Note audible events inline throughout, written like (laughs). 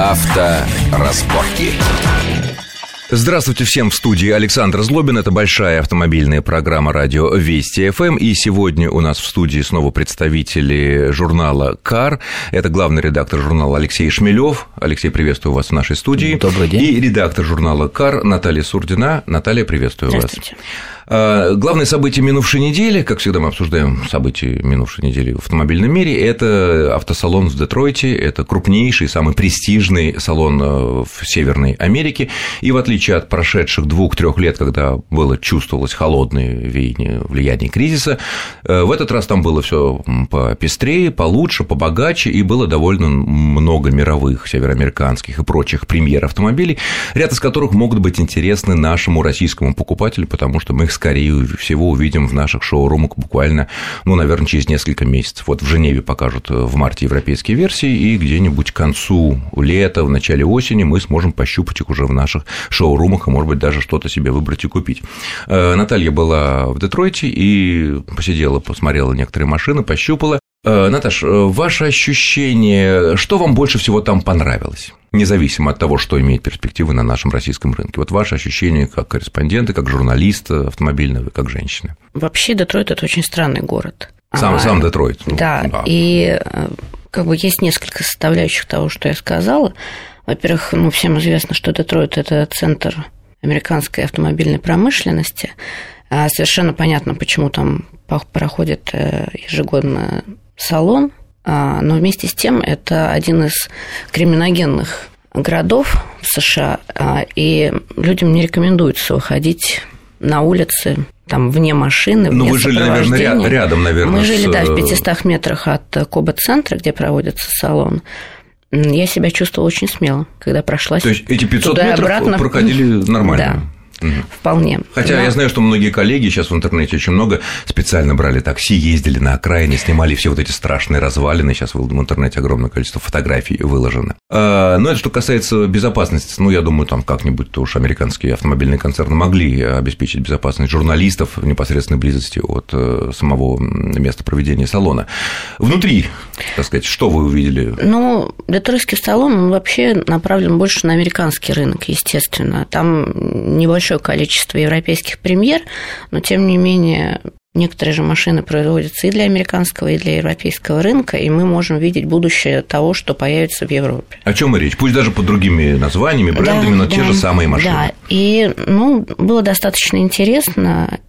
Авторазборки. Здравствуйте всем в студии Александр Злобин. Это большая автомобильная программа радио Вести ФМ. И сегодня у нас в студии снова представители журнала «Кар». Это главный редактор журнала Алексей Шмелев. Алексей, приветствую вас в нашей студии. Добрый день. И редактор журнала «Кар» Наталья Сурдина. Наталья, приветствую вас. А, главное событие минувшей недели, как всегда мы обсуждаем события минувшей недели в автомобильном мире, это автосалон в Детройте, это крупнейший, самый престижный салон э, в Северной Америке, и в отличие от прошедших двух-трех лет, когда было чувствовалось холодное веяние, влияние кризиса, э, в этот раз там было все попестрее, получше, побогаче, и было довольно много мировых, североамериканских и прочих премьер автомобилей, ряд из которых могут быть интересны нашему российскому покупателю, потому что мы их скорее всего увидим в наших шоурумах буквально, ну, наверное, через несколько месяцев. Вот в Женеве покажут э, в марте европейские версии, и где-нибудь к концу лета, в начале осени мы сможем пощупать их уже в наших шоурумах и, может быть, даже что-то себе выбрать и купить. Э, Наталья была в Детройте и посидела, посмотрела некоторые машины, пощупала. Э, Наташ, ваше ощущение, что вам больше всего там понравилось? независимо от того, что имеет перспективы на нашем российском рынке. Вот ваше ощущение как корреспондента, как журналиста автомобильного, как женщины. Вообще Детройт – это очень странный город. Сам, а, сам Детройт. Ну, да, да, и э, как бы есть несколько составляющих того, что я сказала. Во-первых, ну, всем известно, что Детройт – это центр американской автомобильной промышленности. А совершенно понятно, почему там проходит э, ежегодно салон а, но вместе с тем это один из криминогенных городов в США, а, и людям не рекомендуется выходить на улицы там вне машины, Ну, вы жили, наверное, рядом, наверное. Мы жили, с... да, в 500 метрах от Коба-центра, где проводится салон. Я себя чувствовала очень смело, когда прошлась. То есть эти 500 метров обратно. проходили нормально? Угу. Вполне. Хотя Но... я знаю, что многие коллеги сейчас в интернете очень много специально брали такси, ездили на окраине, снимали все вот эти страшные развалины. Сейчас в интернете огромное количество фотографий выложено. А, но это что касается безопасности. Ну, я думаю, там как-нибудь то уж американские автомобильные концерны могли обеспечить безопасность журналистов в непосредственной близости от э, самого места проведения салона. Внутри, так сказать, что вы увидели? Ну, детройтский салон, он вообще направлен больше на американский рынок, естественно. Там небольшой большое количество европейских премьер, но тем не менее Некоторые же машины производятся и для американского, и для европейского рынка, и мы можем видеть будущее того, что появится в Европе. О чем речь? Пусть даже под другими названиями, брендами, да, но да, те же самые машины. Да, и ну, было достаточно интересно,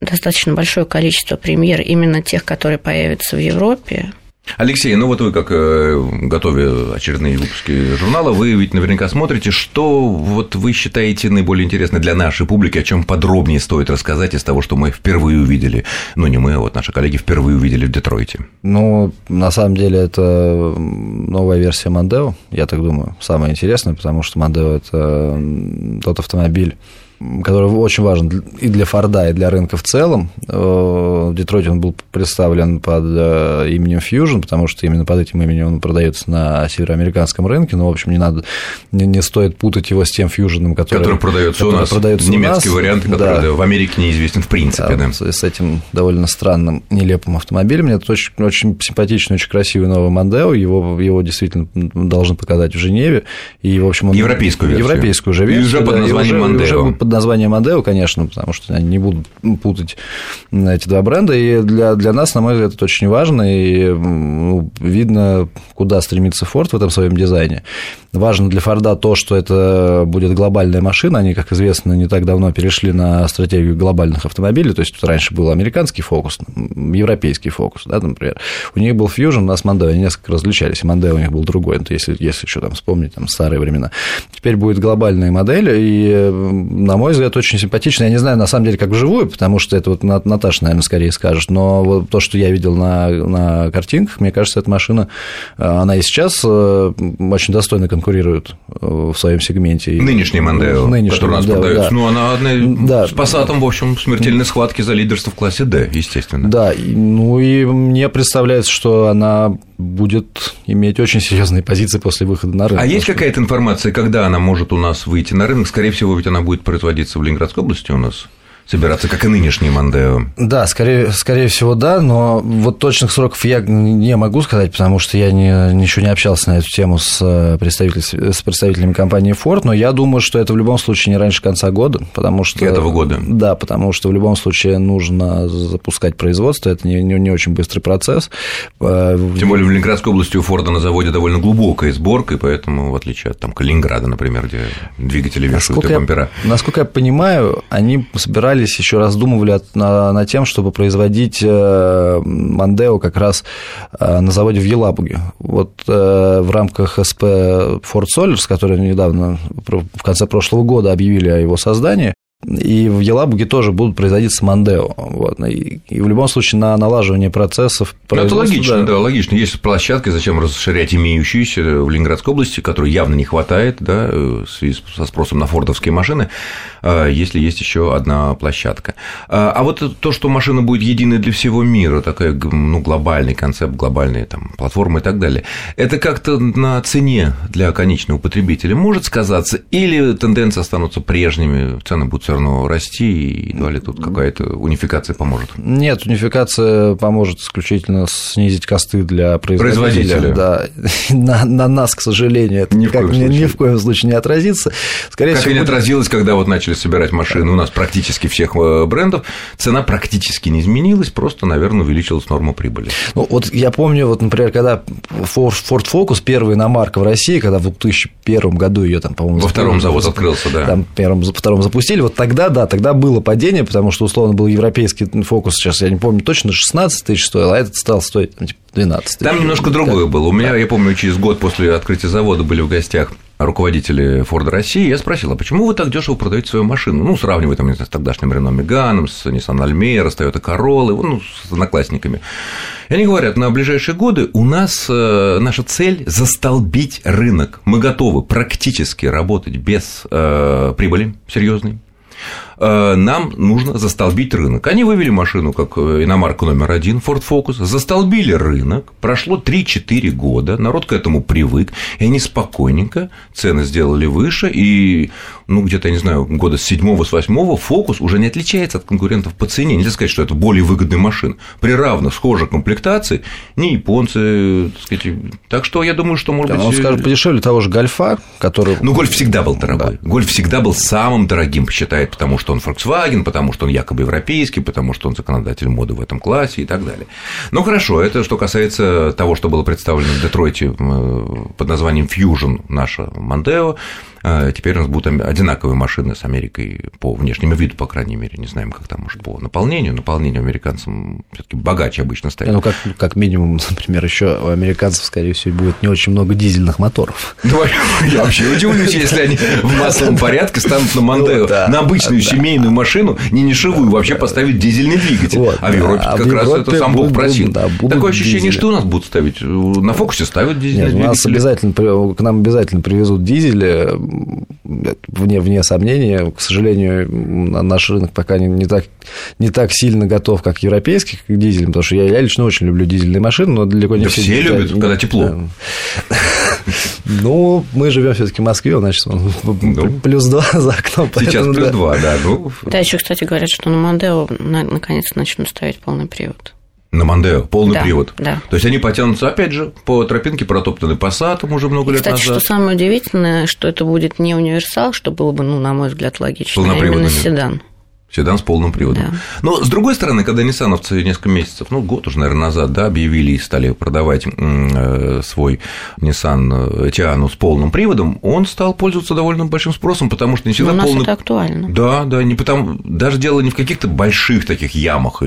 достаточно большое количество премьер именно тех, которые появятся в Европе. Алексей, ну вот вы как э, готовя очередные выпуски журнала, вы ведь наверняка смотрите, что вот вы считаете наиболее интересно для нашей публики, о чем подробнее стоит рассказать из того, что мы впервые увидели, ну не мы, а вот наши коллеги впервые увидели в Детройте. Ну, на самом деле это новая версия Мандео, я так думаю, самое интересное, потому что Мандео это тот автомобиль, который очень важен и для Форда, и для рынка в целом. Э, в Детройте он был представлен под э, именем Fusion, потому что именно под этим именем он продается на североамериканском рынке, но, в общем, не надо, не, не стоит путать его с тем Fusion, который, который продается который у нас, продается немецкий у нас. вариант, который да. в Америке неизвестен в принципе. Да, да. С этим довольно странным, нелепым автомобилем. Это очень, очень симпатичный, очень красивый новый Мондео, его, его действительно должны показать в Женеве, и, в общем, он... Европейскую версию. Европейскую уже версию. И уже под названием да, Мондео. Названием Модео, конечно, потому что они не будут путать эти два бренда, и для, для нас, на мой взгляд, это очень важно, и ну, видно, куда стремится Форд в этом своем дизайне. Важно для Форда то, что это будет глобальная машина. Они, как известно, не так давно перешли на стратегию глобальных автомобилей. То есть тут раньше был американский фокус, европейский фокус, да, например. У них был Fusion, у нас Mondeo, они несколько различались. Mondeo у них был другой, это если, если еще там вспомнить там, старые времена. Теперь будет глобальная модель, и, на мой взгляд, очень симпатичная. Я не знаю, на самом деле, как вживую, потому что это вот Наташа, наверное, скорее скажет, но вот то, что я видел на, на картинках, мне кажется, эта машина, она и сейчас э, очень достойно конкурирует э, в своем сегменте. Нынешний Мондео, Нынешний который у нас Mondeo, продается, да. ну, она одна да. с Passat, в общем, смертельной схватки за лидерство в классе D, естественно. Да, ну и мне представляется, что она будет иметь очень серьезные позиции после выхода на рынок. А есть какая-то информация, когда она может у нас выйти на рынок? Скорее всего, ведь она будет производиться в Ленинградской области у нас. Собираться, как и нынешний Мандео. Да, скорее, скорее всего, да, но вот точных сроков я не могу сказать, потому что я не, ничего не общался на эту тему с, э, представитель, с представителями компании Ford, но я думаю, что это в любом случае не раньше конца года, потому что... Этого года. Да, потому что в любом случае нужно запускать производство, это не, не, не очень быстрый процесс. Э, Тем более в Ленинградской области у Форда на заводе довольно глубокая сборка, и поэтому, в отличие от там, Калининграда, например, где двигатели вешают и бампера. Я, насколько я понимаю, они собирались еще раздумывали на, на тем, чтобы производить э, Мандео как раз э, на заводе в Елабуге. Вот э, в рамках СП Ford Solers, который недавно, в конце прошлого года объявили о его создании, и в Елабуге тоже будут производиться Мандео. Вот. И, и в любом случае на налаживание процессов... Ну, это логично, да. да, логично. Есть площадка, зачем расширять имеющиеся в Ленинградской области, которой явно не хватает, да, в связи со спросом на фордовские машины, а, если есть еще одна площадка. А, а вот то, что машина будет единой для всего мира, такой ну, глобальный концепт, глобальные там, платформы и так далее, это как-то на цене для конечного потребителя может сказаться, или тенденции останутся прежними, цены будут все равно расти, и едва ли тут какая-то унификация поможет? Нет, унификация поможет исключительно снизить косты для производителя. производителя. Да. (laughs) На, на нас, к сожалению, это ни в, коем ни, ни в коем случае не отразится. Скорее как всего, и не будет... отразилось, когда вот начали собирать машины у нас практически всех э, брендов, цена практически не изменилась, просто, наверное, увеличилась норма прибыли. Ну, вот я помню, вот, например, когда Ford Focus, первая иномарка в России, когда в 2001 году ее там, по-моему, во втором завод открылся, да. Там первым, втором запустили, вот тогда, да, тогда было падение, потому что, условно, был европейский фокус, сейчас я не помню точно, 16 тысяч стоил, а этот стал стоить ну, типа, 12 тысяч. Там немножко другое было. У меня, я помню, через год после открытия завода были в гостях руководители Форда России, я спросил, а почему вы так дешево продаете свою машину? Ну, сравнивая там, не знаю, с тогдашним Рено Меганом, с Nissan Almera, с Toyota Corolla, ну, с одноклассниками. И они говорят, на ближайшие годы у нас э, наша цель – застолбить рынок. Мы готовы практически работать без э, прибыли серьезной, нам нужно застолбить рынок. Они вывели машину как э, иномарку номер один, Ford Focus, застолбили рынок, прошло 3-4 года, народ к этому привык, и они спокойненько цены сделали выше, и, ну, где-то, я не знаю, года с 7 с 8 Focus уже не отличается от конкурентов по цене. Нельзя сказать, что это более выгодная машина. При равных, схожей комплектации не японцы, так сказать. Так что я думаю, что, может да, быть... Он скажет, подешевле того же Гольфа, который... Ну, Гольф всегда был дорогой. Да. Гольф всегда был самым дорогим, считает, потому что он Volkswagen, потому что он якобы европейский, потому что он законодатель моды в этом классе и так далее. Ну хорошо, это что касается того, что было представлено в Детройте э, под названием Fusion, наша Мондео. А, теперь у нас будут одинаковые машины с Америкой по внешнему виду, по крайней мере, не знаем, как там может по наполнению. Наполнение американцам все таки богаче обычно стоит. Ну, как, как минимум, (laughs) например, еще у американцев, скорее всего, будет не очень много дизельных моторов. Ну, (laughs) я вообще удивлюсь, если они в массовом порядке станут на Мондео, ну на обычную семейную машину, не нишевую, вообще поставить дизельный двигатель. А в Европе а как раз это сам Бог просил. Такое ощущение, что у нас будут ставить. На фокусе ставят дизельный двигатель. Нас обязательно, к нам обязательно привезут дизели, вне, вне сомнения. К сожалению, наш рынок пока не, не, так, не так сильно готов, как европейский, к дизелям, потому что я, я лично очень люблю дизельные машины, но далеко не да все. Все любят, да, когда (laughs) тепло. Ну, мы живем все-таки в Москве, значит, ну, плюс два за окном. Сейчас плюс два, да. Ну. Да, еще, кстати, говорят, что на Мондео наконец начнут ставить полный привод. На Мандео, полный да, привод. Да. То есть они потянутся, опять же, по тропинке, протоптанной пассатом уже много и, лет кстати, назад. что самое удивительное, что это будет не универсал, что было бы, ну, на мой взгляд, логично, а именно седан. Седан с полным приводом. Да. Но, с другой стороны, когда ниссановцы несколько месяцев, ну, год уже, наверное, назад, да, объявили и стали продавать э, свой Nissan Тиану с полным приводом, он стал пользоваться довольно большим спросом, потому что не всегда Но у нас полный... это актуально. Да, да, не потому... даже дело не в каких-то больших таких ямах,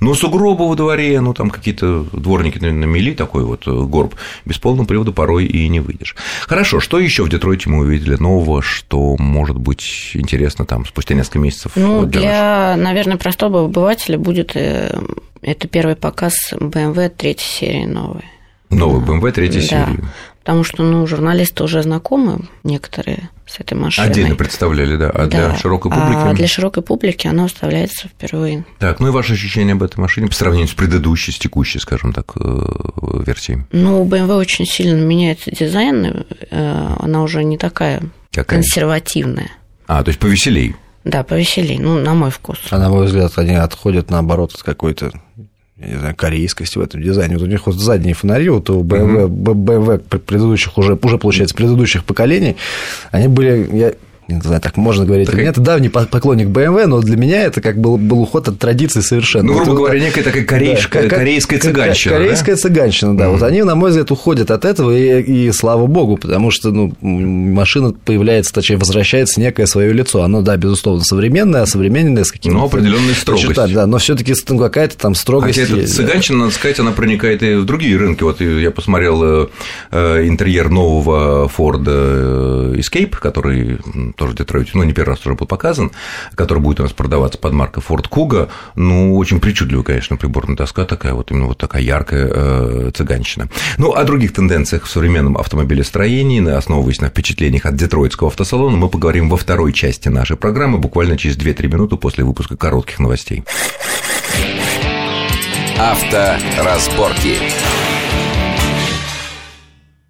но сугробы во дворе, ну, там какие-то дворники намели такой вот горб, без полного привода порой и не выйдешь. Хорошо, что еще в Детройте мы увидели нового, что может быть интересно там спустя несколько месяцев? Ну, ну, для, для наверное, простого обывателя будет э, это первый показ BMW третьей серии новой. Новый BMW третьей да. серии. Потому что, ну, журналисты уже знакомы некоторые с этой машиной. Отдельно представляли, да. А да. для широкой публики? А для широкой публики она выставляется впервые. Так, ну и ваши ощущения об этой машине по сравнению с предыдущей, с текущей, скажем так, э, версией? Ну, у BMW очень сильно меняется дизайн, э, она уже не такая Какая? консервативная. А, то есть повеселей. Да, повеселей, ну, на мой вкус. А на мой взгляд, они отходят наоборот от какой-то я не знаю, корейскости в этом дизайне. Вот у них вот задние фонари, вот у BMW, BMW предыдущих уже, уже, получается, предыдущих поколений, они были, я не знаю, так можно говорить так или нет, давний поклонник BMW, но для меня это как был, был уход от традиции совершенно. Ну, грубо вот, говоря, некая такая корейская, да, корейская цыганщина. Корейская да? цыганщина, да. Mm-hmm. Вот они, на мой взгляд, уходят от этого, и, и слава богу, потому что ну, машина появляется, точнее, возвращается некое свое лицо. Оно, да, безусловно, современное, а современное с какими-то... Но определенной строгостью. Да, но все таки ну, какая-то там строгость Хотя эта цыганщина, надо сказать, она проникает и в другие рынки. Вот я посмотрел э, э, интерьер нового Ford э, Escape, который тоже Детройте, ну, не первый раз уже был показан, который будет у нас продаваться под маркой Ford Kuga. Ну, очень причудливая, конечно, приборная доска такая, вот именно вот такая яркая э, цыганщина. Ну, о других тенденциях в современном автомобилестроении, основываясь на впечатлениях от детройтского автосалона, мы поговорим во второй части нашей программы, буквально через 2-3 минуты после выпуска коротких новостей. Авторазборки.